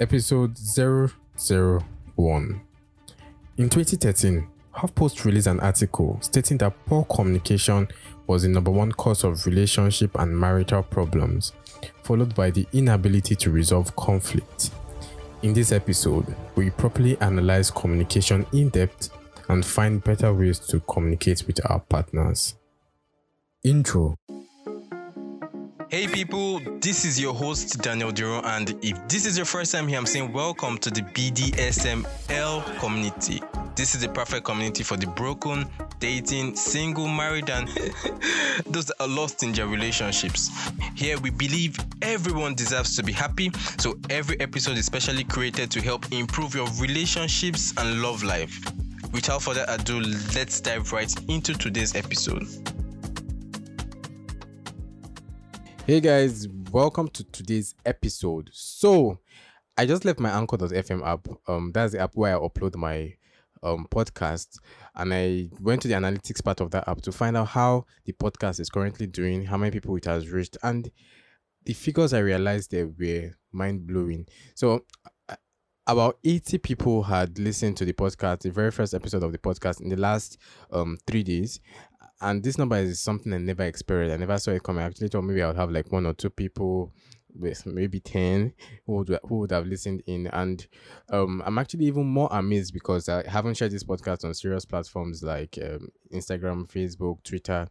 episode 001. In 2013, HuffPost released an article stating that poor communication was the number one cause of relationship and marital problems, followed by the inability to resolve conflict. In this episode, we properly analyze communication in depth and find better ways to communicate with our partners. Intro Hey people, this is your host Daniel Duro, and if this is your first time here, I'm saying welcome to the BDSML community. This is the perfect community for the broken, dating, single, married, and those that are lost in their relationships. Here we believe everyone deserves to be happy, so every episode is specially created to help improve your relationships and love life. Without further ado, let's dive right into today's episode. Hey guys, welcome to today's episode. So, I just left my Anchor.fm app. Um, that's the app where I upload my um podcast, and I went to the analytics part of that app to find out how the podcast is currently doing, how many people it has reached, and the figures I realized they were mind blowing. So, about 80 people had listened to the podcast, the very first episode of the podcast in the last um three days, and this number is something I never experienced. I never saw it coming. I actually thought maybe I would have like one or two people with maybe 10 who would, who would have listened in and um i'm actually even more amazed because i haven't shared this podcast on serious platforms like um, instagram facebook twitter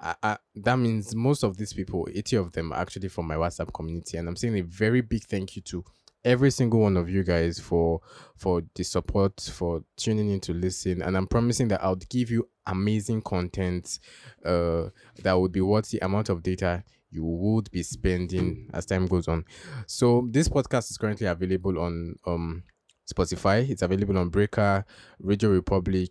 I, I, that means most of these people 80 of them are actually from my whatsapp community and i'm saying a very big thank you to every single one of you guys for for the support for tuning in to listen and i'm promising that i'll give you amazing content uh that would be worth the amount of data you would be spending as time goes on. So this podcast is currently available on um spotify. It's available on breaker radio republic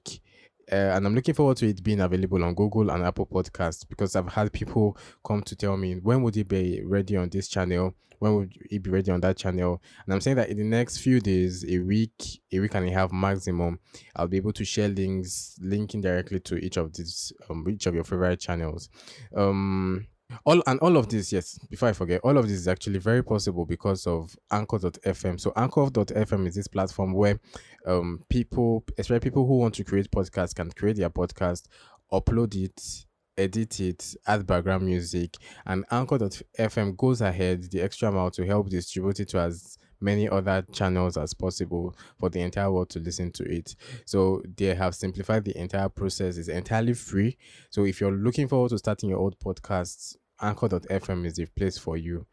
uh, and I'm looking forward to it being available on Google and Apple Podcasts because I've had people come to tell me when would it be ready on this channel, when would it be ready on that channel, and I'm saying that in the next few days, a week, a week and a half maximum, I'll be able to share links linking directly to each of these, um, each of your favorite channels. Um, all and all of this, yes, before I forget, all of this is actually very possible because of anchor.fm. So anchor.fm is this platform where um people, especially people who want to create podcasts, can create their podcast, upload it, edit it, add background music, and anchor.fm goes ahead the extra mile to help distribute it to as many other channels as possible for the entire world to listen to it. So they have simplified the entire process. It's entirely free. So if you're looking forward to starting your own podcasts, anchor.fm is the place for you.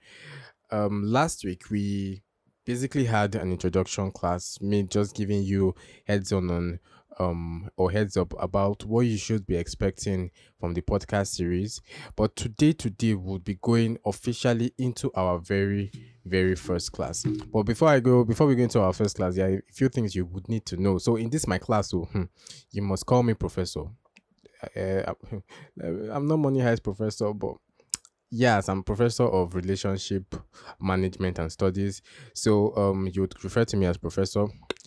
Um last week we basically had an introduction class, me just giving you heads on on um or heads up about what you should be expecting from the podcast series. But today today we'll be going officially into our very very first class. But before I go, before we go into our first class, yeah, a few things you would need to know. So in this my class, so hmm, you must call me professor. Uh, I'm not money heist professor, but yes, I'm professor of relationship management and studies. So um, you would refer to me as professor.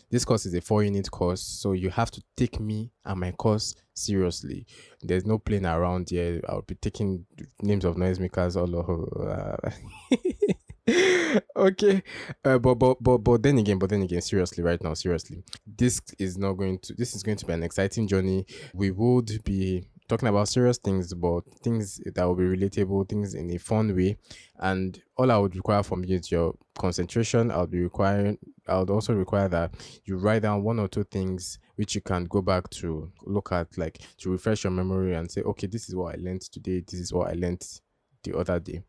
This course is a four unit course, so you have to take me and my course seriously. There's no playing around here. I'll be taking names of noisemakers all over. okay uh, but but but but then again but then again seriously right now seriously this is not going to this is going to be an exciting journey we would be talking about serious things but things that will be relatable things in a fun way. And all i would require from you is your concentration. I'll be requiring i would also require that you write down one or two things which you can go back to look at like to refresh your memory and say okay this is what i learned today. This is what i learned the other day.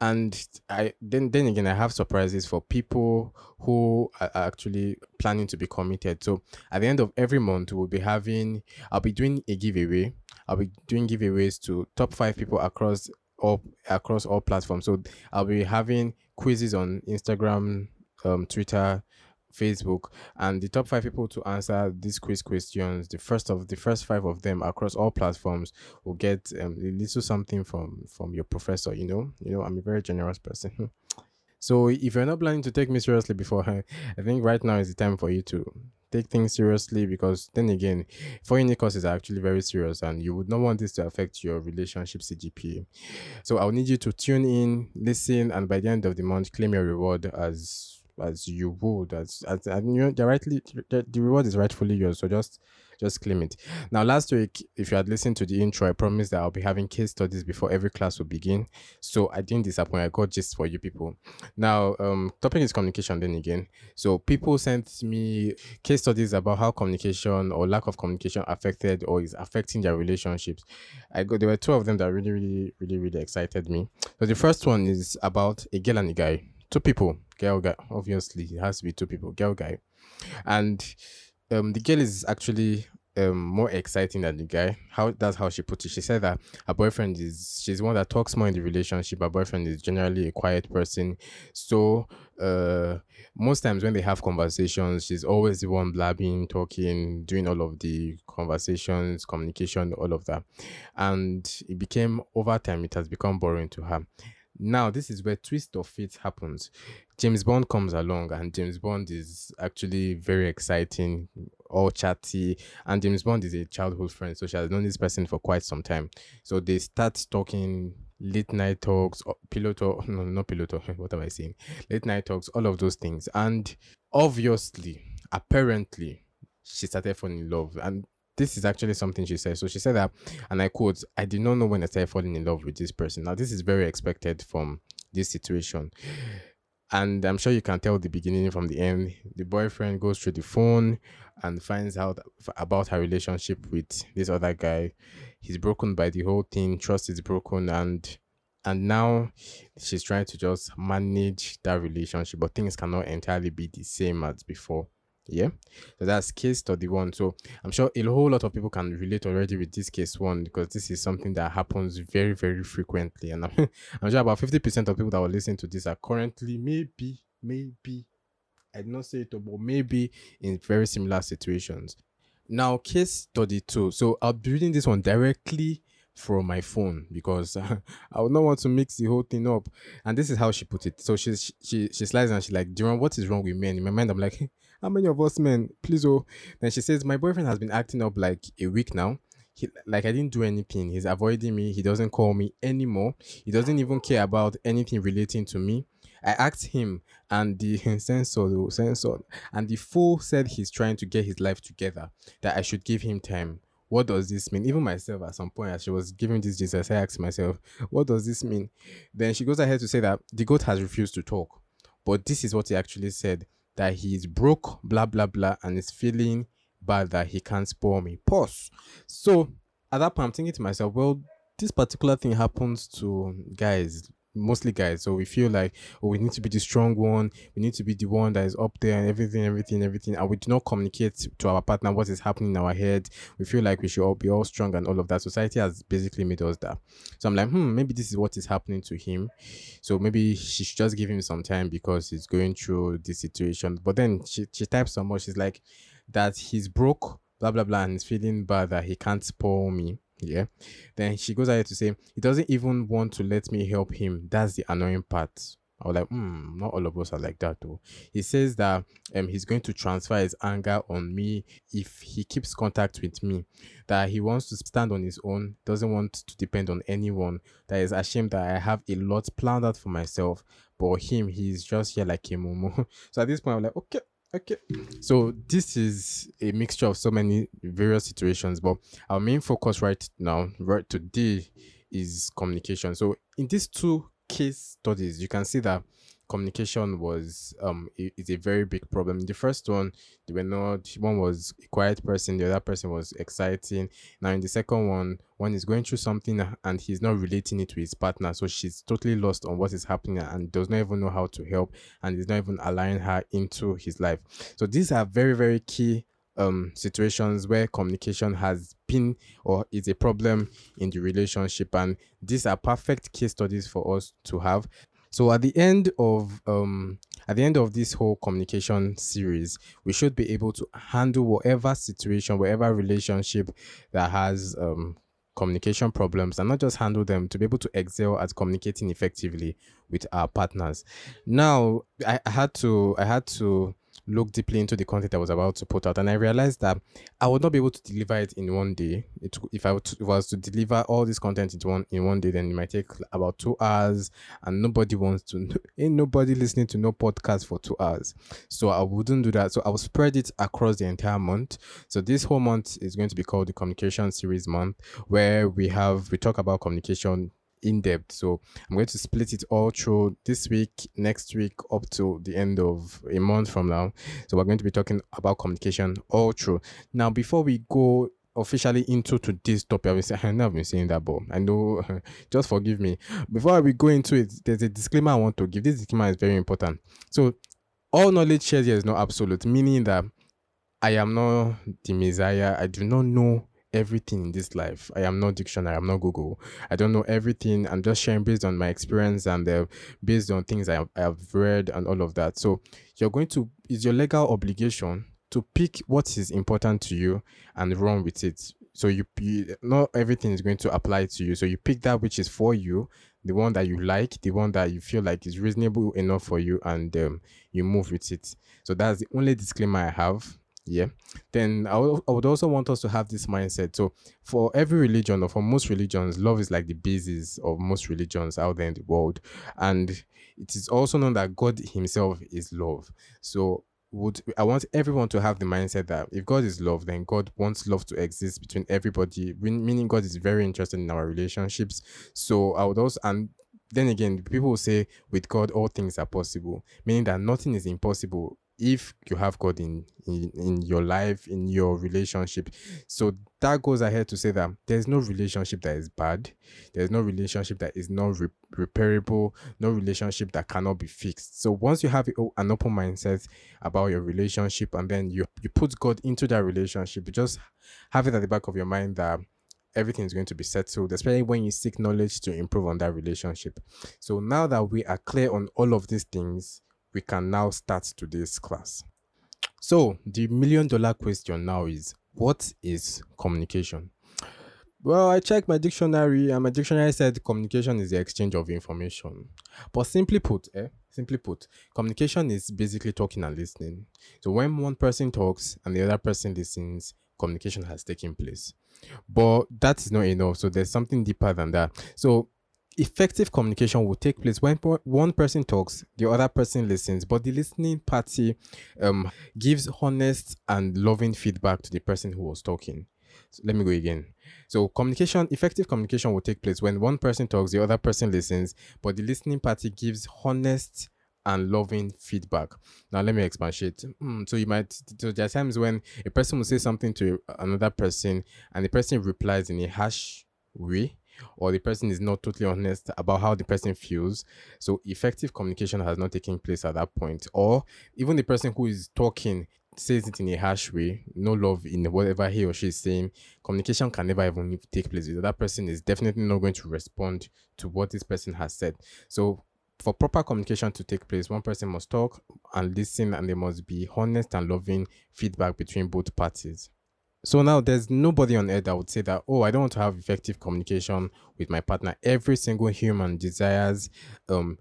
And i then then again i have surprises for people who are actually planning to be committed. So at the end of every month we'll be having i'll be doing a giveaway. I'll be doing giveaways to top five people across all across all platforms. So i'll be having quizzes on instagram um twitter Facebook, and the top five people to answer these quiz questions, the first of the first five of them across all platforms will get um, a little something from from your professor. You know, you know, I'm a very generous person. so if you're not planning to take me seriously before, I think right now is the time for you to take things seriously because then again, four unit courses are actually very serious and you would not want this to affect your relationship CGPA. So I'll need you to tune in, listen, and by the end of the month, claim your reward as as you would as as and you know, the rightly the, the reward is rightfully yours so just just claim it. Now last week if you had listened to the intro i promised that i'll be having case studies before every class will begin so i didn't disappoint i got just for you people. Now um topic is communication then again. So people sent me case studies about how communication or lack of communication affected or is affecting their relationships. I got there were two of them that really really really really excited me. So the first one is about a girl and a guy two people girl guy obviously it has to be two people girl guy. And um the girl is actually um more exciting than the guy. How that's how she put it. She said that her boyfriend is she's one that talks more in the relationship. Her boyfriend is generally a quiet person. So uh most times when they have conversations she's always the one blabbing talking doing all of the conversations communication all of that. And it became over time it has become boring to her now, this is where twist of fate happens. James Bond comes along, and James Bond is actually very exciting, all chatty. And James Bond is a childhood friend, so she has known this person for quite some time. So they start talking late night talks, or pillow talk, no, not pillow talk, what am I saying? Late night talks, all of those things. And obviously, apparently, she started falling in love. And this is actually something she said. So she said that, and I quote, I did not know when I started falling in love with this person. Now, this is very expected from this situation. And I'm sure you can tell the beginning from the end. The boyfriend goes through the phone and finds out about her relationship with this other guy. He's broken by the whole thing, trust is broken, and and now she's trying to just manage that relationship, but things cannot entirely be the same as before. Yeah. So that's case study one. So I'm sure a whole lot of people can relate already with this case one because this is something that happens very, very frequently. And I'm, I'm sure about 50% of people that will listen to this are currently maybe, maybe, I did not say it, but maybe in very similar situations. Now, case study two. So I'll be reading this one directly from my phone because uh, I would not want to mix the whole thing up. And this is how she put it. So she she she slides and she's like, Duran, what is wrong with men? In my mind, I'm like, how many of us men? Please oh. Then she says, My boyfriend has been acting up like a week now. He, like I didn't do anything. He's avoiding me. He doesn't call me anymore. He doesn't even care about anything relating to me. I asked him, and the censor, the censor, and the fool said he's trying to get his life together. That I should give him time what does this mean? Even myself, at some point, as she was giving this Jesus, I asked myself, what does this mean? Then she goes ahead to say that the goat has refused to talk. But this is what he actually said that he is broke, blah, blah, blah, and is feeling bad that he can't spoil me. Pause. So at that point, I'm thinking to myself, well, this particular thing happens to guys mostly guys. So we feel like, oh, we need to be the strong one. We need to be the one that is up there and everything, everything, everything. And we do not communicate to our partner what is happening in our head. We feel like we should all be all strong and all of that. Society has basically made us that. So I'm like, hmm, maybe this is what is happening to him. So maybe she should just give him some time because he's going through this situation. But then she, she types so much. She's like, that he's broke, blah, blah, blah, and he's feeling bad that he can't spoil me yeah. Then she goes ahead to say, he doesn't even want to let me help him. That's the annoying part. I was like, hmm, not all of us are like that though. He says that um he's going to transfer his anger on me if he keeps contact with me. That he wants to stand on his own, doesn't want to depend on anyone. That is ashamed that I have a lot planned out for myself. But him, he's just here like a mumu. so at this point, I'm like, okay, Okay, so this is a mixture of so many various situations, but our main focus right now, right today, is communication. So in these two case studies, you can see that communication was um is a very big problem. The first one, they were not one was a quiet person, the other person was exciting. Now in the second one, one is going through something and he's not relating it to his partner, so she's totally lost on what is happening and does not even know how to help and is not even allowing her into his life. So these are very very key um situations where communication has been or is a problem in the relationship and these are perfect case studies for us to have so at the end of um at the end of this whole communication series, we should be able to handle whatever situation, whatever relationship that has um communication problems and not just handle them to be able to excel at communicating effectively with our partners. Now, I, I had to I had to look deeply into the content I was about to put out, and I realized that I would not be able to deliver it in one day. It, if I was to deliver all this content in one in one day, then it might take about two hours, and nobody wants to. Ain't nobody listening to no podcast for two hours, so I wouldn't do that. So I will spread it across the entire month. So this whole month is going to be called the Communication Series Month, where we have we talk about communication in depth. So I'm going to split it all through this week, next week, up to the end of a month from now. So we're going to be talking about communication all through. Now, before we go officially into today's topic, I've I know I've been saying that, but I know, just forgive me. Before we go into it, there's a disclaimer I want to give. This disclaimer is very important. So, all knowledge shared here is not absolute, meaning that I am not the Messiah. I do not know everything in this life. I am not dictionary. I'm not Google. I don't know everything. I'm just sharing based on my experience and uh, based on things I have, I have read and all of that. So you're going to is your legal obligation to pick what is important to you and run with it. So you, you not everything is going to apply to you. So you pick that which is for you, the one that you like, the one that you feel like is reasonable enough for you, and um, you move with it. So that's the only disclaimer I have yeah. Then I would also want us to have this mindset. So for every religion or for most religions love is like the basis of most religions out there in the world. And it is also known that god himself is love. So would i want everyone to have the mindset that if god is love then god wants love to exist between everybody meaning god is very interested in our relationships. So i would also and then again people will say with god all things are possible meaning that nothing is impossible if you have God in, in in your life, in your relationship. So that goes ahead to say that there's no relationship that is bad. There's no relationship that is not re- repairable. No relationship that cannot be fixed. So once you have an open mindset about your relationship, and then you you put God into that relationship, just have it at the back of your mind that everything is going to be settled, especially when you seek knowledge to improve on that relationship. So now that we are clear on all of these things, we can now start today's class. So, the million dollar question now is what is communication? Well, I checked my dictionary and my dictionary said communication is the exchange of information. But simply put, eh, simply put, communication is basically talking and listening. So when one person talks and the other person listens, communication has taken place. But that is not enough. So there's something deeper than that. So effective communication will take place when one person talks, the other person listens, but the listening party um, gives honest and loving feedback to the person who was talking. So let me go again. So communication, effective communication will take place when one person talks, the other person listens, but the listening party gives honest and loving feedback. Now let me expatiate. Mm, so you might so there are times when a person will say something to another person and the person replies in a harsh way or the person is not totally honest about how the person feels. So effective communication has not taken place at that point. Or even the person who is talking says it in a harsh way, no love in whatever he or she is saying, communication can never even take place. Other person is definitely not going to respond to what this person has said. So for proper communication to take place, one person must talk and listen, and there must be honest and loving feedback between both parties. So now there's nobody on earth that would say that, oh, I don't want to have effective communication with my partner. Every single human desires um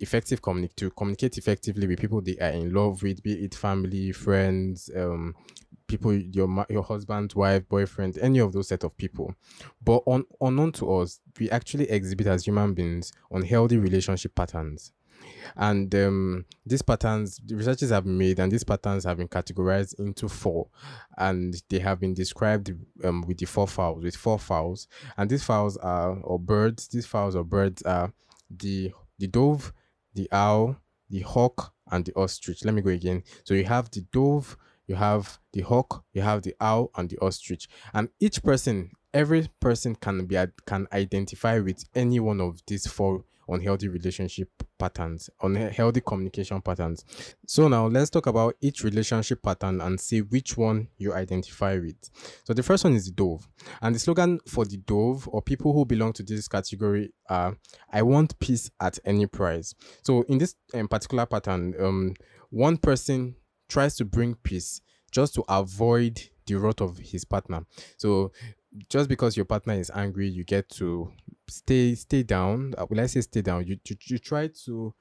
effective communi- to communicate effectively with people they are in love with, be it family, friends, um, people, your your husband, wife, boyfriend, any of those set of people. But on unknown to us, we actually exhibit as human beings unhealthy relationship patterns. And um, these patterns, the researchers have made, and these patterns have been categorized into four, and they have been described um, with the four fowls, with four fowls. And these fowls are, or birds, these fowls or birds are the the dove, the owl, the hawk, and the ostrich. Let me go again. So you have the dove, you have the hawk, you have the owl, and the ostrich. And each person, every person can be can identify with any one of these four unhealthy relationship patterns, unhealthy communication patterns. So now let's talk about each relationship pattern and see which one you identify with. So the first one is the dove. And the slogan for the dove or people who belong to this category are I want peace at any price. So in this um, particular pattern, um, one person tries to bring peace just to avoid the wrath of his partner. So just because your partner is angry, you get to stay stay down. Uh, will I say stay down? You, you you try to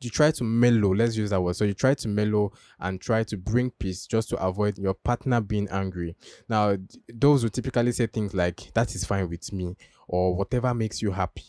you try to mellow let's use that word so you try to mellow and try to bring peace just to avoid your partner being angry now those who typically say things like that is fine with me or whatever makes you happy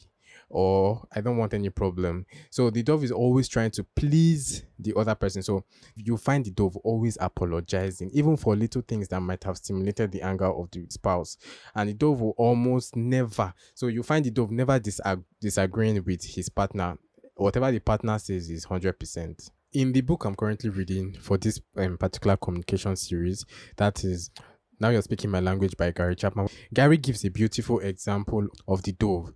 or I don't want any problem. So the dove is always trying to please the other person. So you find the dove always apologizing, even for little things that might have stimulated the anger of the spouse. And the dove will almost never, so you find the dove never disag- disagreeing with his partner. Whatever the partner says is 100%. In the book I'm currently reading for this um, particular communication series, that is now You're Speaking My Language by Gary Chapman. Gary gives a beautiful example of the dove.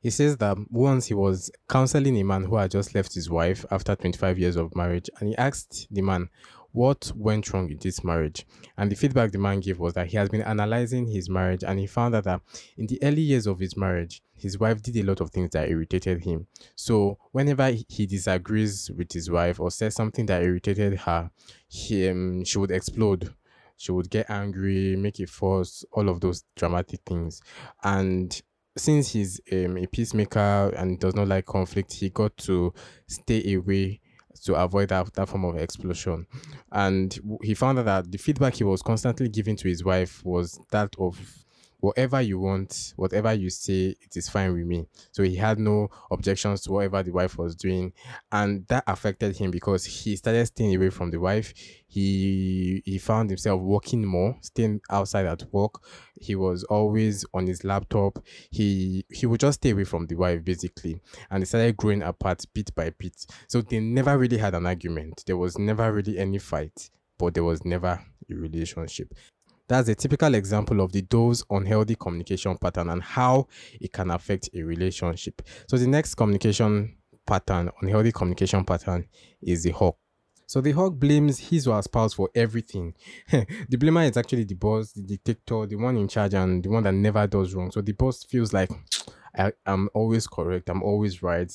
He says that once he was counseling a man who had just left his wife after 25 years of marriage, and he asked the man what went wrong in this marriage. And the feedback the man gave was that he has been analyzing his marriage and he found out that in the early years of his marriage, his wife did a lot of things that irritated him. So whenever he disagrees with his wife or says something that irritated her, he, um, she would explode she would get angry, make a fuss, all of those dramatic things. And since he's um, a peacemaker and does not like conflict, he got to stay away to avoid that, that form of explosion. And he found out that the feedback he was constantly giving to his wife was that of whatever you want, whatever you say, it is fine with me. So he had no objections to whatever the wife was doing. And that affected him because he started staying away from the wife. He he found himself working more, staying outside at work. He was always on his laptop. He he would just stay away from the wife basically. And they started growing apart bit by bit. So they never really had an argument. There was never really any fight, but there was never a relationship. That's a typical example of the dove's unhealthy communication pattern and how it can affect a relationship. So the next communication pattern, unhealthy communication pattern, is the hawk. So the hawk blames his or her spouse for everything. the blamer is actually the boss, the dictator, the one in charge, and the one that never does wrong. So the boss feels like I, am always correct, I'm always right.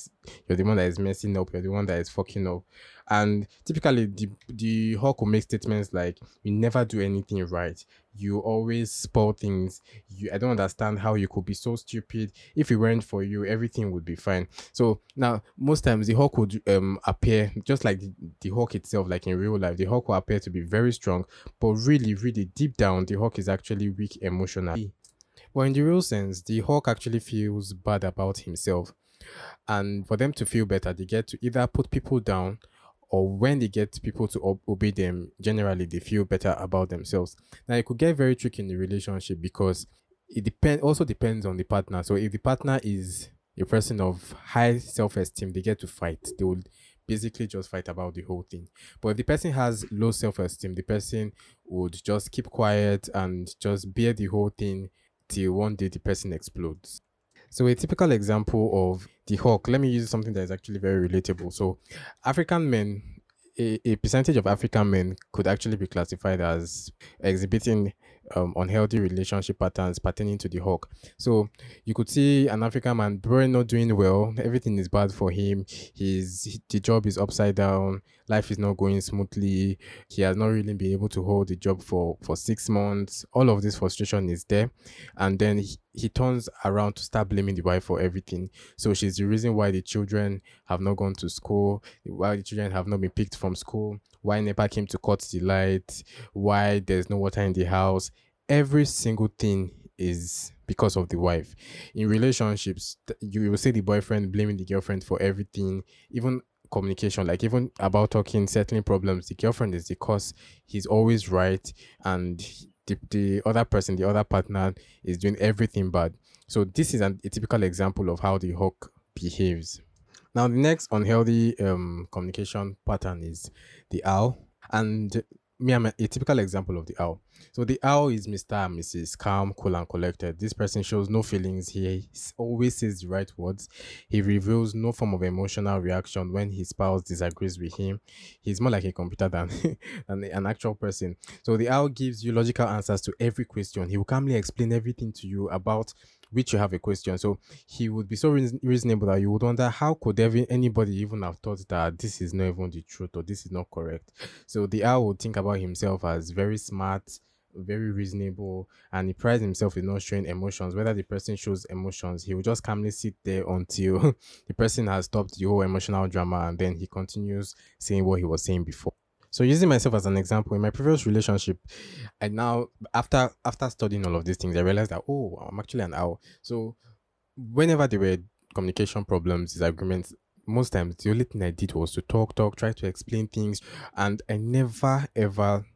You're the one that is messing up, you're the one that is fucking up. And typically, the the hawk will make statements like, "You never do anything right. You always spoil things. You, I don't understand how you could be so stupid. If it weren't for you, everything would be fine." So now, most times, the hawk would um appear just like the, the hawk itself, like in real life. The hawk will appear to be very strong, but really, really deep down, the hawk is actually weak emotionally. But in the real sense, the hawk actually feels bad about himself. And for them to feel better, they get to either put people down or when they get people to obey them, generally they feel better about themselves. Now it could get very tricky in the relationship because it depend also depends on the partner. So if the partner is a person of high self-esteem, they get to fight. They will basically just fight about the whole thing. But if the person has low self-esteem, the person would just keep quiet and just bear the whole thing till one day the person explodes. So a typical example of the hawk, let me use something that is actually very relatable. So African men, a, a percentage of African men could actually be classified as exhibiting um, unhealthy relationship patterns pertaining to the hawk. So you could see an African man, bro, not doing well. Everything is bad for him. His the job is upside down. Life is not going smoothly. He has not really been able to hold the job for for six months. All of this frustration is there, and then he, he turns around to start blaming the wife for everything. So she's the reason why the children have not gone to school, why the children have not been picked from school, why NEPA came to cut the light, why there's no water in the house. Every single thing is because of the wife. In relationships, you will see the boyfriend blaming the girlfriend for everything, even communication, like even about talking, settling problems. The girlfriend is the cause. He's always right, and the, the other person, the other partner, is doing everything bad. So this is an, a typical example of how the hawk behaves. Now, the next unhealthy um, communication pattern is the owl. And me, I'm a, a, typical example of the owl. So the owl is Mr. and Mrs. Calm, cool, and collected. This person shows no feelings. He always says the right words. He reveals no form of emotional reaction when his spouse disagrees with him. He's more like a computer than, than an actual person. So the owl gives you logical answers to every question. He will calmly explain everything to you about which you have a question. So he would be so reasonable that you would wonder how could ever anybody even have thought that this is not even the truth or this is not correct. So the owl would think about himself as very smart, very reasonable, and he prides himself in not showing emotions. Whether the person shows emotions, he will just calmly sit there until the person has stopped the whole emotional drama, and then he continues saying what he was saying before. So using myself as an example, in my previous relationship, I now after after studying all of these things, I realized that oh, I'm actually an owl. So whenever there were communication problems, disagreements, most times the only thing I did was to talk, talk, try to explain things, and I never ever.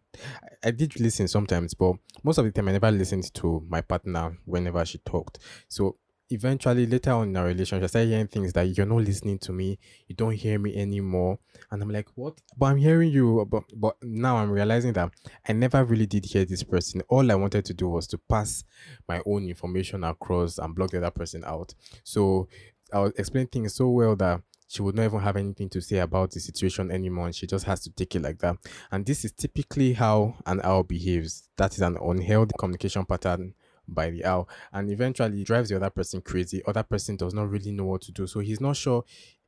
I did listen sometimes, but most of the time I never listened to my partner whenever she talked. So eventually later on in our relationship, I started hearing things that you're not listening to me, you don't hear me anymore. And I'm like, what? But I'm hearing you. But, but now I'm realizing that I never really did hear this person. All I wanted to do was to pass my own information across and block the other person out. So I was explaining things so well that she would not even have anything to say about the situation anymore and she just has to take it like that. And this is typically how an owl behaves. That is an unhealthy communication pattern by the owl and eventually drives the other person crazy. Other person does not really know what to do. So he's not sure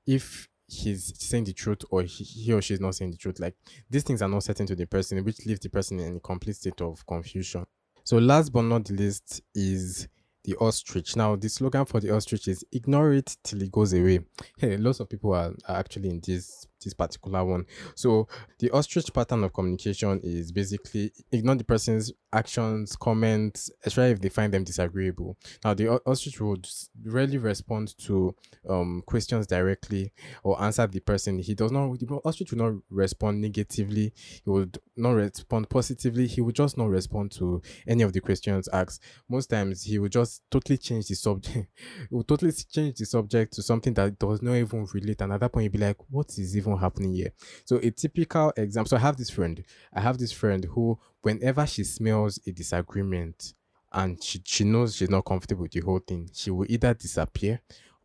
if he's saying the truth or he, he or she is not saying the truth. Like these things are not certain to the person, which leaves the person in a complete state of confusion. So last but not least is the ostrich. Now, the slogan for the ostrich is ignore it till it goes away. Hey, lots of people are, are actually in this this particular one. So the ostrich pattern of communication is basically ignore the person's actions, comments, especially if they find them disagreeable. Now the ostrich would rarely respond to um, questions directly or answer the person. He does not. The ostrich will not respond negatively. He would not respond positively. He would just not respond to any of the questions asked. Most times he would just totally change the subject. he would totally change the subject to something that does not even relate. And at that point, he'd be like, "What is even happening here?" So a typical example. So I have this friend. I have this friend who, whenever she smells a disagreement and she, she knows she's not comfortable with the whole thing, she will either disappear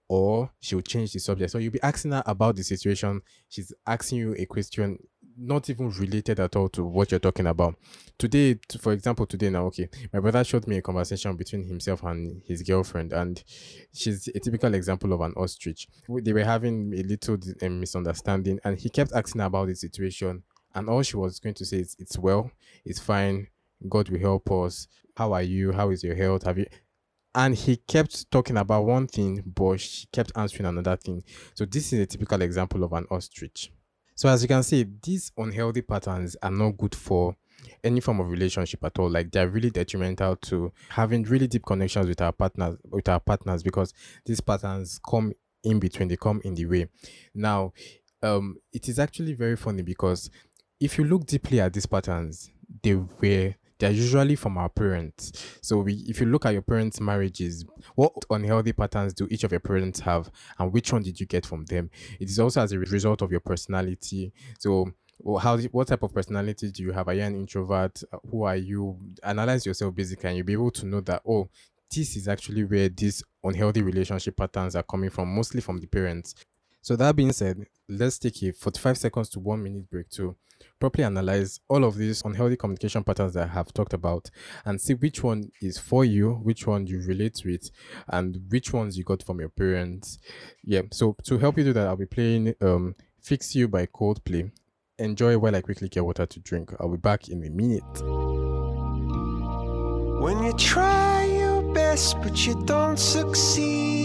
or she will change the subject. So you'll be asking her about the situation. She's asking you a question not even related at all to what you're talking about. Today, for example, today now, okay, my brother showed me a conversation between himself and his girlfriend, and she's a typical example of an ostrich. They were having a little um, misunderstanding, and he kept asking about the situation, and all she was going to say is, "It's well, it's fine, God will help us. How are you? How is your health? Have you?" and he kept talking about one thing, but she kept answering another thing. So this is a typical example of an ostrich. So as you can see, these unhealthy patterns are not good for any form of relationship at all. Like they're really detrimental to having really deep connections with our partners with our partners because these patterns come in between, they come in the way. Now, um, it is actually very funny because if you look deeply at these patterns, they were they're usually from our parents. So we, if you look at your parents' marriages, what unhealthy patterns do each of your parents have, and which one did you get from them? It is also as a result of your personality. So well, how what type of personality do you have? Are you an introvert? Uh, who are you? Analyze yourself basically, and you'll be able to know that oh, this is actually where these unhealthy relationship patterns are coming from, mostly from the parents. So that being said, let's take a 45 seconds to one minute break to properly analyze all of these unhealthy communication patterns that I have talked about and see which one is for you, which one you relate with, and which ones you got from your parents. Yeah, so to help you do that, I'll be playing um Fix You by Coldplay. Enjoy while I quickly get water to drink. I'll be back in a minute. When you try your best but you don't succeed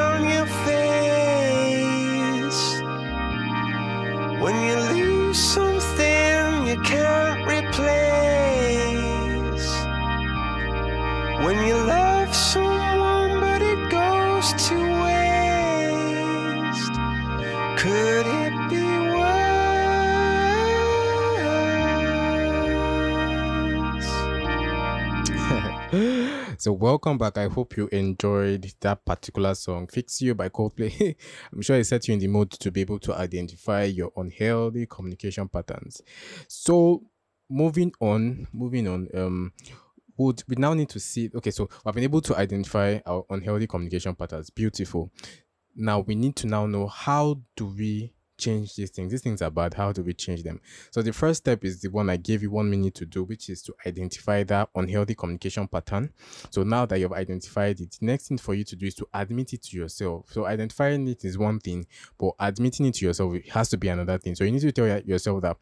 so welcome back. I hope you enjoyed that particular song, Fix You by Coldplay. I'm sure it set you in the mood to be able to identify your unhealthy communication patterns. So moving on, moving on, um, would we now need to see okay so I've been able to identify our unhealthy communication patterns beautiful now we need to now know how do we change these things. These things are bad. How do we change them? So the first step is the one i gave you one minute to do which is to identify that unhealthy communication pattern. So now that you've identified it the next thing for you to do is to admit it to yourself. So identifying it is one thing but admitting it to yourself it has to be another thing. So you need to tell yourself that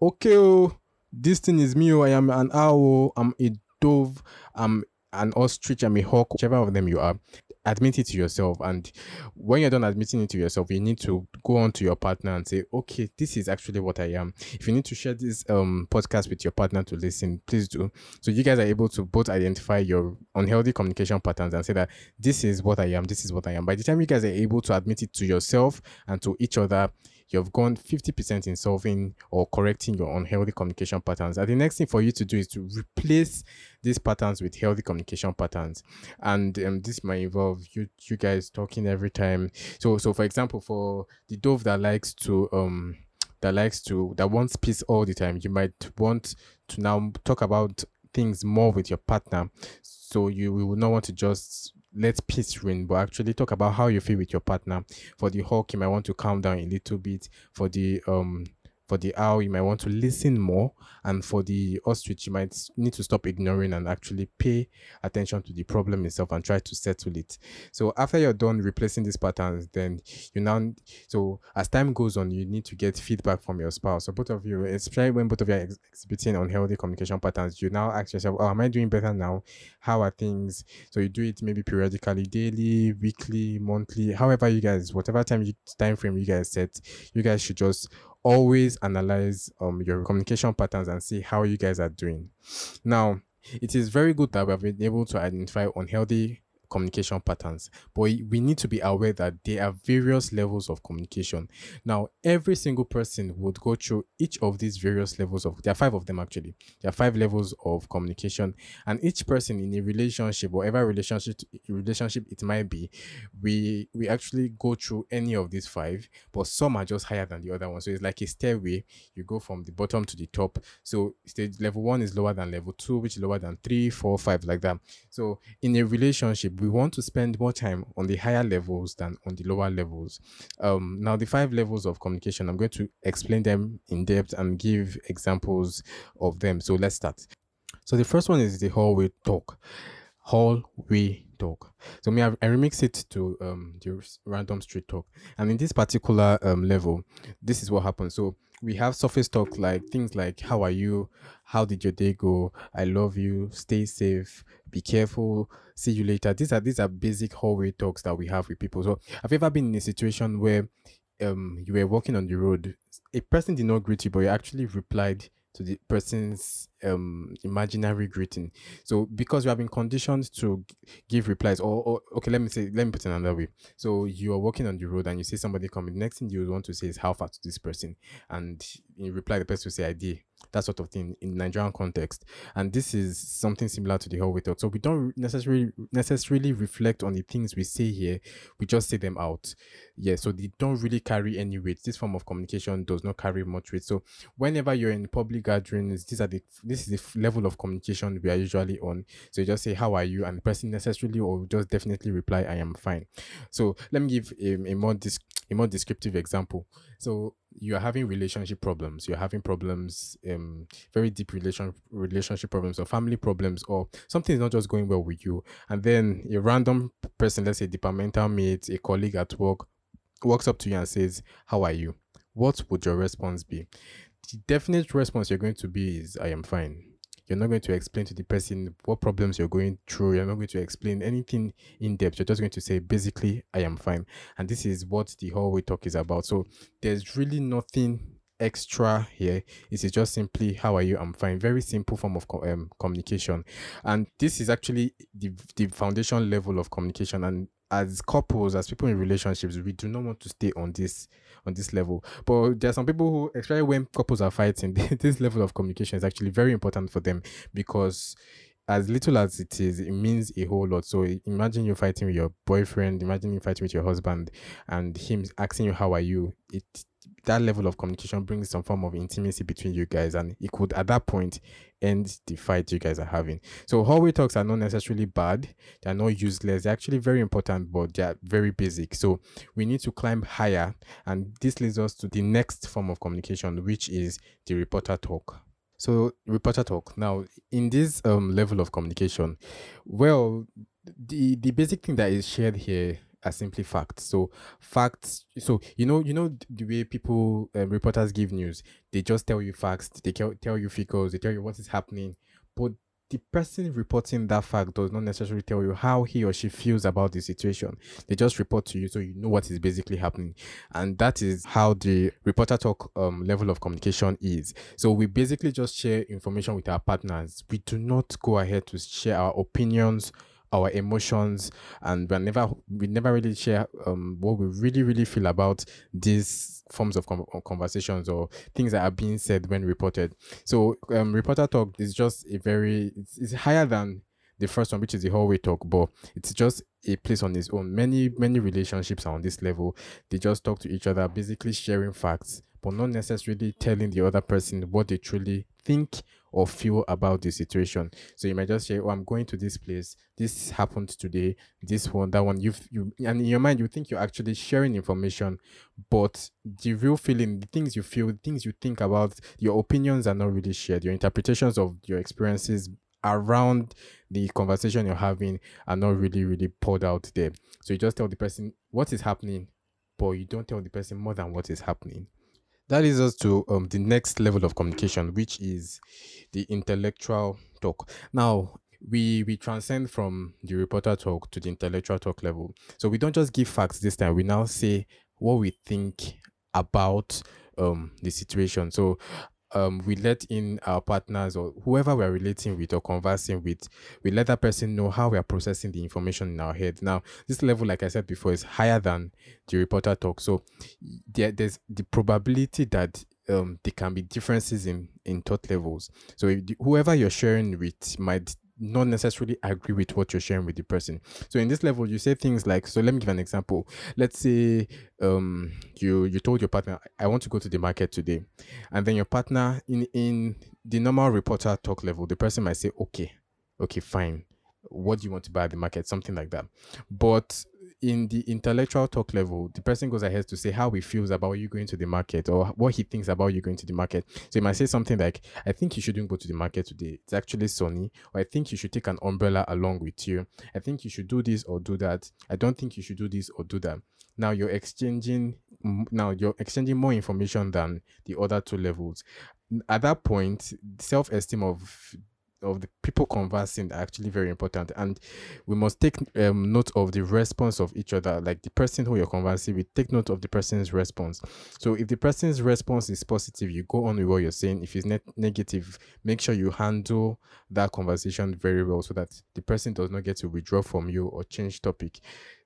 okay oh, this thing is me oh, i am an owl i'm a dove i'm an ostrich i'm a hawk whichever of them you are admit it to yourself. And when you're done admitting it to yourself you need to go on to your partner and say okay this is actually what i am. If you need to share this um podcast with your partner to listen please do. So you guys are able to both identify your unhealthy communication patterns and say that this is what i am. This is what i am. By the time you guys are able to admit it to yourself and to each other you've gone 50% in solving or correcting your unhealthy communication patterns. And the next thing for you to do is to replace these patterns with healthy communication patterns. And um, this might involve you you guys talking every time. So so for example, for the dove that likes to um that likes to that wants peace all the time, you might want to now talk about things more with your partner. So you will not want to just let peace reign, but actually talk about how you feel with your partner. For the hawk, you might want to calm down a little bit. For the um for the owl, you might want to listen more. And for the ostrich, you might need to stop ignoring and actually pay attention to the problem itself and try to settle it. So after you're done replacing these patterns, then you now so as time goes on, you need to get feedback from your spouse. So both of you, especially when both of you are ex- exhibiting unhealthy communication patterns, you now ask yourself, Oh, am I doing better now? How are things? So you do it maybe periodically, daily, weekly, monthly, however you guys, whatever time you time frame you guys set, you guys should just always analyze um your communication patterns and see how you guys are doing. Now, it is very good that we have been able to identify unhealthy communication patterns, but we need to be aware that there are various levels of communication. Now, every single person would go through each of these various levels of, there are five of them actually. There are five levels of communication, and each person in a relationship, whatever relationship relationship it might be, we we actually go through any of these five, but some are just higher than the other one. So it's like a stairway. You go from the bottom to the top. So stage level one is lower than level two, which is lower than three, four, five, like that. So in a relationship, we want to spend more time on the higher levels than on the lower levels. Um, now, the five levels of communication, I'm going to explain them in depth and give examples of them. So let's start. So the first one is the hallway talk. Hallway talk. So me, I, I remix it to um the random street talk, and in this particular um level, this is what happens. So we have surface talk like things like how are you? How did your day go? I love you. Stay safe. Be careful. See you later. These are these are basic hallway talks that we have with people. So have you ever been in a situation where um you were walking on the road a person did not greet you but you actually replied to the person's um imaginary greeting so because we have been conditioned to give replies or, or okay let me say let me put it another way so you are walking on the road and you see somebody coming next thing you want to say is how far to this person and in reply the person will say id that sort of thing in Nigerian context. And this is something similar to the hallway talk. So we don't necessarily necessarily reflect on the things we say here. We just say them out. Yeah. So they don't really carry any weight. This form of communication does not carry much weight. So whenever you're in public gatherings, these are the this is the level of communication we are usually on. So you just say how are you, and the person necessarily or just definitely reply I am fine. So let me give a, a more dis- a more descriptive example. So you are having relationship problems, you're having problems, um, very deep relation relationship problems or family problems, or something is not just going well with you, and then a random person, let's say departmental mate, a colleague at work, walks up to you and says, "How are you?" What would your response be? The definite response you're going to be is, "I am fine." You're not going to explain to the person what problems you're going through. You're not going to explain anything in depth. You're just going to say, basically, I am fine. And this is what the hallway talk is about. So there's really nothing extra here. It is just simply, how are you? I'm fine. Very simple form of um, communication. And this is actually the, the foundation level of communication. And as couples, as people in relationships, we do not want to stay on this on this level. But there are some people who, especially when couples are fighting, this level of communication is actually very important for them because as little as it is, it means a whole lot. So imagine you're fighting with your boyfriend, imagine you fighting with your husband, and him asking you how are you. It that level of communication brings some form of intimacy between you guys, and it could at that point end the fight you guys are having. So hallway talks are not necessarily bad; they're not useless. They're actually very important, but they're very basic. So we need to climb higher, and this leads us to the next form of communication, which is the reporter talk. So reporter talk. Now, in this um level of communication, well, the the basic thing that is shared here are simply facts. So facts. So you know, you know the way people um, reporters give news. They just tell you facts. They tell tell you figures. They tell you what is happening. But the person reporting that fact does not necessarily tell you how he or she feels about the situation. They just report to you so you know what is basically happening. And that is how the reporter talk um, level of communication is. So we basically just share information with our partners. We do not go ahead to share our opinions our emotions and we never we never really share um what we really really feel about these forms of com- conversations or things that are being said when reported. So um reporter talk is just a very it's, it's higher than the first one which is the hallway talk but it's just a place on its own. Many many relationships are on this level. They just talk to each other basically sharing facts but not necessarily telling the other person what they truly think or feel about the situation. So you might just say, "Oh, I'm going to this place. This happened today. This one, that one." You've you and in your mind you think you're actually sharing information, but the real feeling, the things you feel, the things you think about, your opinions are not really shared. Your interpretations of your experiences around the conversation you're having are not really really poured out there. So you just tell the person what is happening, but you don't tell the person more than what is happening that leads us to um, the next level of communication, which is the intellectual talk. Now, we we transcend from the reporter talk to the intellectual talk level. So we don't just give facts this time. We now say what we think about um the situation. So um, we let in our partners or whoever we're relating with or conversing with, we let that person know how we are processing the information in our head. Now, this level, like I said before, is higher than the reporter talk. So there, there's the probability that um, there can be differences in, in thought levels. So the, whoever you're sharing with might not necessarily agree with what you're sharing with the person. So in this level, you say things like, so let me give an example. Let's say um you you told your partner, I want to go to the market today, and then your partner in in the normal reporter talk level, the person might say, okay, okay, fine. What do you want to buy at the market? Something like that. But in the intellectual talk level, the person goes ahead to say how he feels about you going to the market or what he thinks about you going to the market. So he might say something like, I think you shouldn't go to the market today. It's actually sunny. Or I think you should take an umbrella along with you. I think you should do this or do that. I don't think you should do this or do that. Now you're exchanging now you're exchanging more information than the other two levels. At that point, self-esteem of of the people conversing are actually very important. And we must take um, note of the response of each other. Like the person who you're conversing with take note of the person's response. So if the person's response is positive you go on with what you're saying. If it's ne- negative make sure you handle that conversation very well so that the person does not get to withdraw from you or change topic.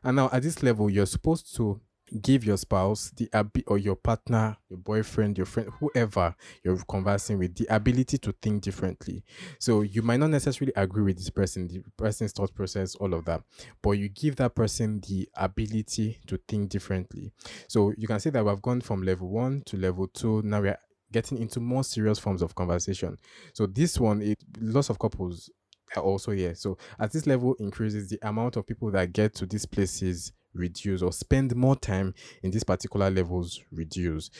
And now at this level you're supposed to give your spouse the abi- or your partner, your boyfriend, your friend, whoever you're conversing with, the ability to think differently. So you might not necessarily agree with this person, the person's thought process, all of that, but you give that person the ability to think differently. So you can say that we've gone from level one to level two. Now we're getting into more serious forms of conversation. So this one, it lots of couples are also here. So as this level increases, the amount of people that get to these places reduce or spend more time in these particular levels reduce.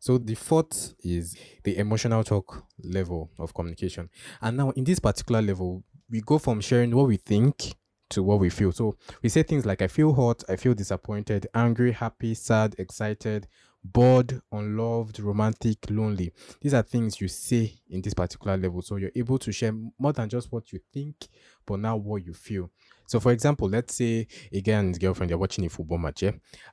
So the fourth is the emotional talk level of communication. And now in this particular level, we go from sharing what we think to what we feel. So we say things like I feel hot, I feel disappointed, angry, happy, sad, excited, bored, unloved, romantic, lonely. These are things you say in this particular level. So you're able to share more than just what you think, but now what you feel. So, for example, let's say a guy and his girlfriend are watching a football match, yeah?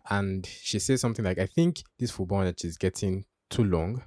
and she says something like, I think this football match is getting too long.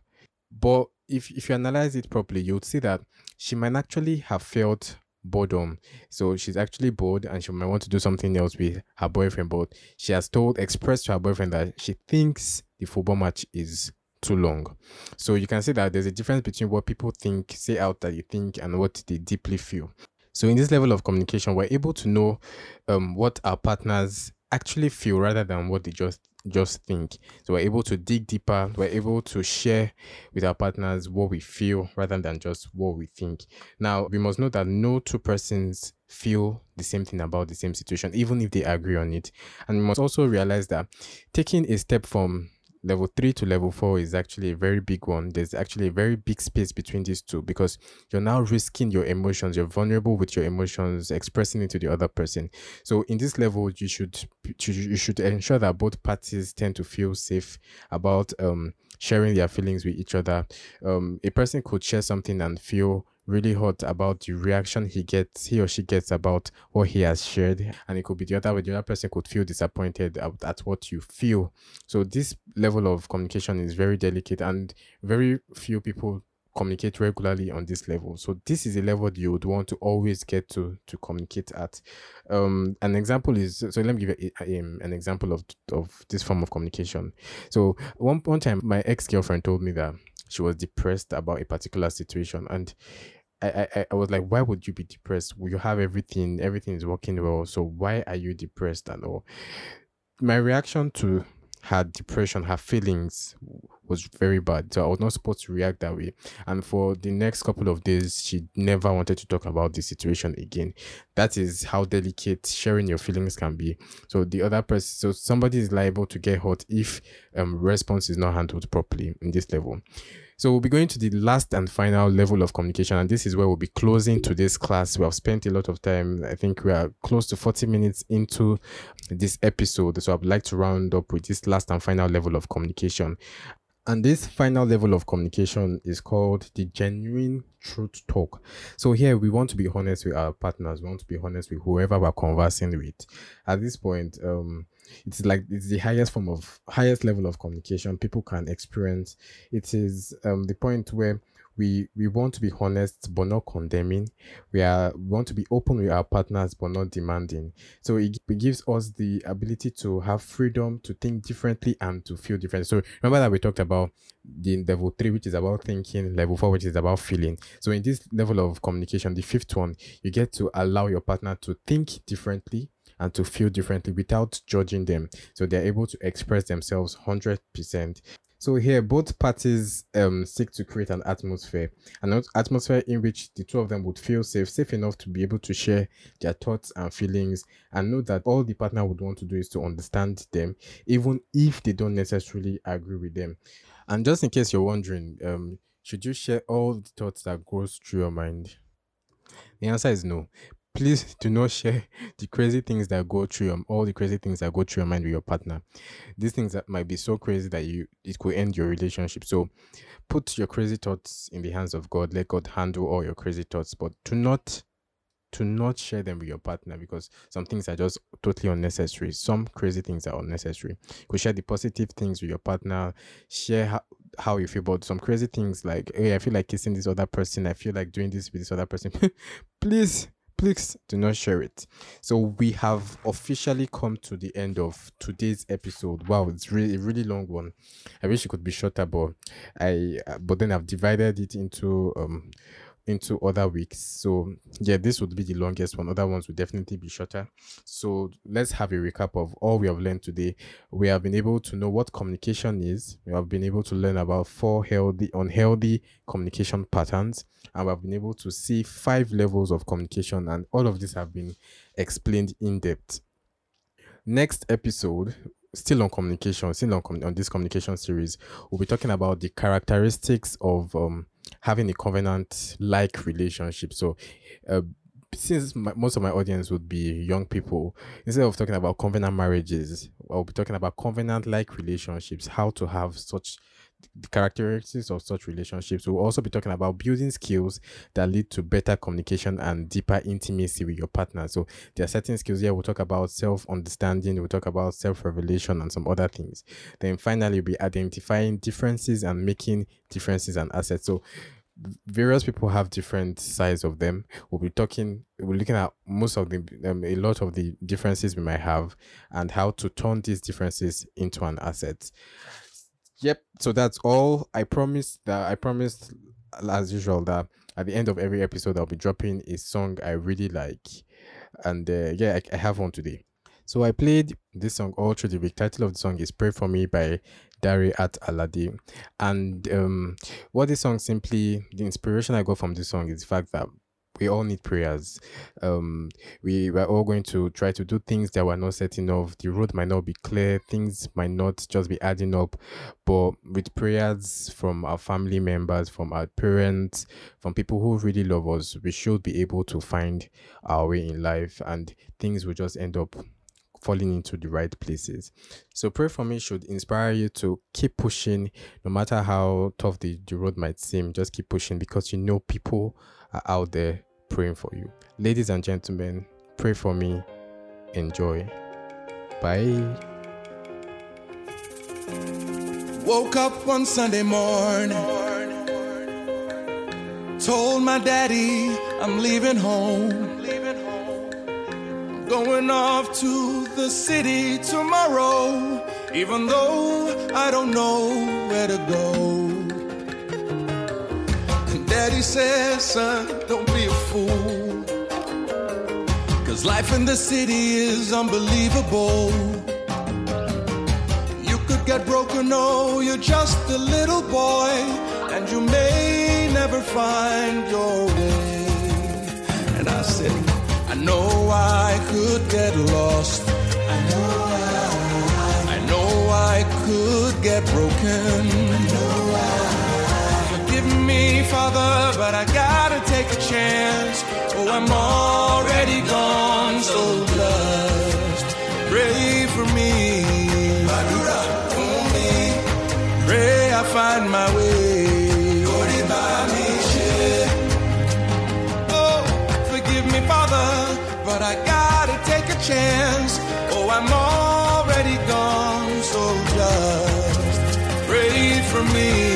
But if, if you analyze it properly, you would see that she might actually have felt boredom. So she's actually bored and she might want to do something else with her boyfriend. But she has told, expressed to her boyfriend that she thinks the football match is too long. So you can see that there's a difference between what people think, say out that you think, and what they deeply feel. So in this level of communication, we're able to know um, what our partners actually feel rather than what they just just think. So we're able to dig deeper. We're able to share with our partners what we feel rather than just what we think. Now, we must know that no two persons feel the same thing about the same situation, even if they agree on it. And we must also realize that taking a step from level three to level four is actually a very big one. There's actually a very big space between these two because you're now risking your emotions. You're vulnerable with your emotions, expressing it to the other person. So in this level, you should you should ensure that both parties tend to feel safe about um sharing their feelings with each other. Um, a person could share something and feel really hot about the reaction he gets, he or she gets about what he has shared. And it could be the other way, the other person could feel disappointed at, at what you feel. So this level of communication is very delicate and very few people communicate regularly on this level. So this is a level you would want to always get to to communicate at. Um, an example is so let me give you a, a, an example of of this form of communication. So one one time my ex girlfriend told me that she was depressed about a particular situation and I, I, I was like, why would you be depressed? You have everything, everything is working well. So why are you depressed and all? My reaction to her depression, her feelings was very bad. So I was not supposed to react that way. And for the next couple of days, she never wanted to talk about the situation again. That is how delicate sharing your feelings can be. So the other person, so somebody is liable to get hurt if um response is not handled properly in this level. So we'll be going to the last and final level of communication, and this is where we'll be closing today's class. We have spent a lot of time. I think we are close to 40 minutes into this episode. So I'd like to round up with this last and final level of communication. And this final level of communication is called the genuine truth talk. So here we want to be honest with our partners, we want to be honest with whoever we're conversing with. At this point, um, it's like it's the highest form of highest level of communication people can experience. It is um the point where we we want to be honest but not condemning. We are we want to be open with our partners but not demanding. So it, it gives us the ability to have freedom to think differently and to feel different. So remember that we talked about the level three which is about thinking level four which is about feeling. So in this level of communication the fifth one you get to allow your partner to think differently and to feel differently without judging them. So they're able to express themselves 100% so here, both parties um seek to create an atmosphere, an atmosphere in which the two of them would feel safe, safe enough to be able to share their thoughts and feelings, and know that all the partner would want to do is to understand them, even if they don't necessarily agree with them. And just in case you're wondering, um, should you share all the thoughts that goes through your mind? The answer is no please do not share the crazy things that go through your all the crazy things that go through your mind with your partner. These things that might be so crazy that you it could end your relationship. So put your crazy thoughts in the hands of God. Let God handle all your crazy thoughts, but do not to not share them with your partner because some things are just totally unnecessary. Some crazy things are unnecessary. You could share the positive things with your partner, share how, how you feel about some crazy things like, hey, I feel like kissing this other person, I feel like doing this with this other person. Please please do not share it. So we have officially come to the end of today's episode. Wow, it's really a really long one. I wish it could be shorter, but I but then I've divided it into um into other weeks. So yeah, this would be the longest one. Other ones would definitely be shorter. So let's have a recap of all we have learned today. We have been able to know what communication is. We have been able to learn about four healthy, unhealthy communication patterns, and we have been able to see five levels of communication, and all of this have been explained in depth. Next episode, still on communication, still on, com- on this communication series, we'll be talking about the characteristics of um having a covenant like relationship. So, uh, since my, most of my audience would be young people, instead of talking about covenant marriages, I'll be talking about covenant like relationships, how to have such the characteristics of such relationships. We'll also be talking about building skills that lead to better communication and deeper intimacy with your partner. So there are certain skills here. We'll talk about self-understanding, we'll talk about self-revelation and some other things. Then finally we'll be identifying differences and making differences and assets. So various people have different sides of them. We'll be talking, we're looking at most of the, um, a lot of the differences we might have and how to turn these differences into an asset. Yep. So that's all. I promised that I promised as usual that at the end of every episode I'll be dropping a song I really like, and uh, yeah, I, I have one today. So I played this song all through the week. Title of the song is "Pray for Me" by Darey Art-Alade. And um, what this song simply, the inspiration I got from this song is the fact that we all need prayers. Um, we we're all going to try to do things that were not setting off. The road might not be clear. Things might not just be adding up, but with prayers from our family members, from our parents, from people who really love us, we should be able to find our way in life, and things will just end up falling into the right places. So pray for me should inspire you to keep pushing no matter how tough the, the road might seem. Just keep pushing because you know people are out there praying for you. Ladies and gentlemen, pray for me. Enjoy. Bye. Woke up one Sunday morning. Told my daddy I'm leaving home. I'm Going off to the city tomorrow, even though I don't know where to go. Daddy says, son, don't be a fool. Cause life in the city is unbelievable. You could get broken, oh, you're just a little boy, and you may never find your way. And I said, I know I could get lost. I know I, I know I could get broken. Know me, Father, but I gotta take a chance. Oh, I'm already gone, so just pray for me. Pray I find my way. Oh, forgive me, Father, but I gotta take a chance. Oh, I'm already gone, so just pray for me.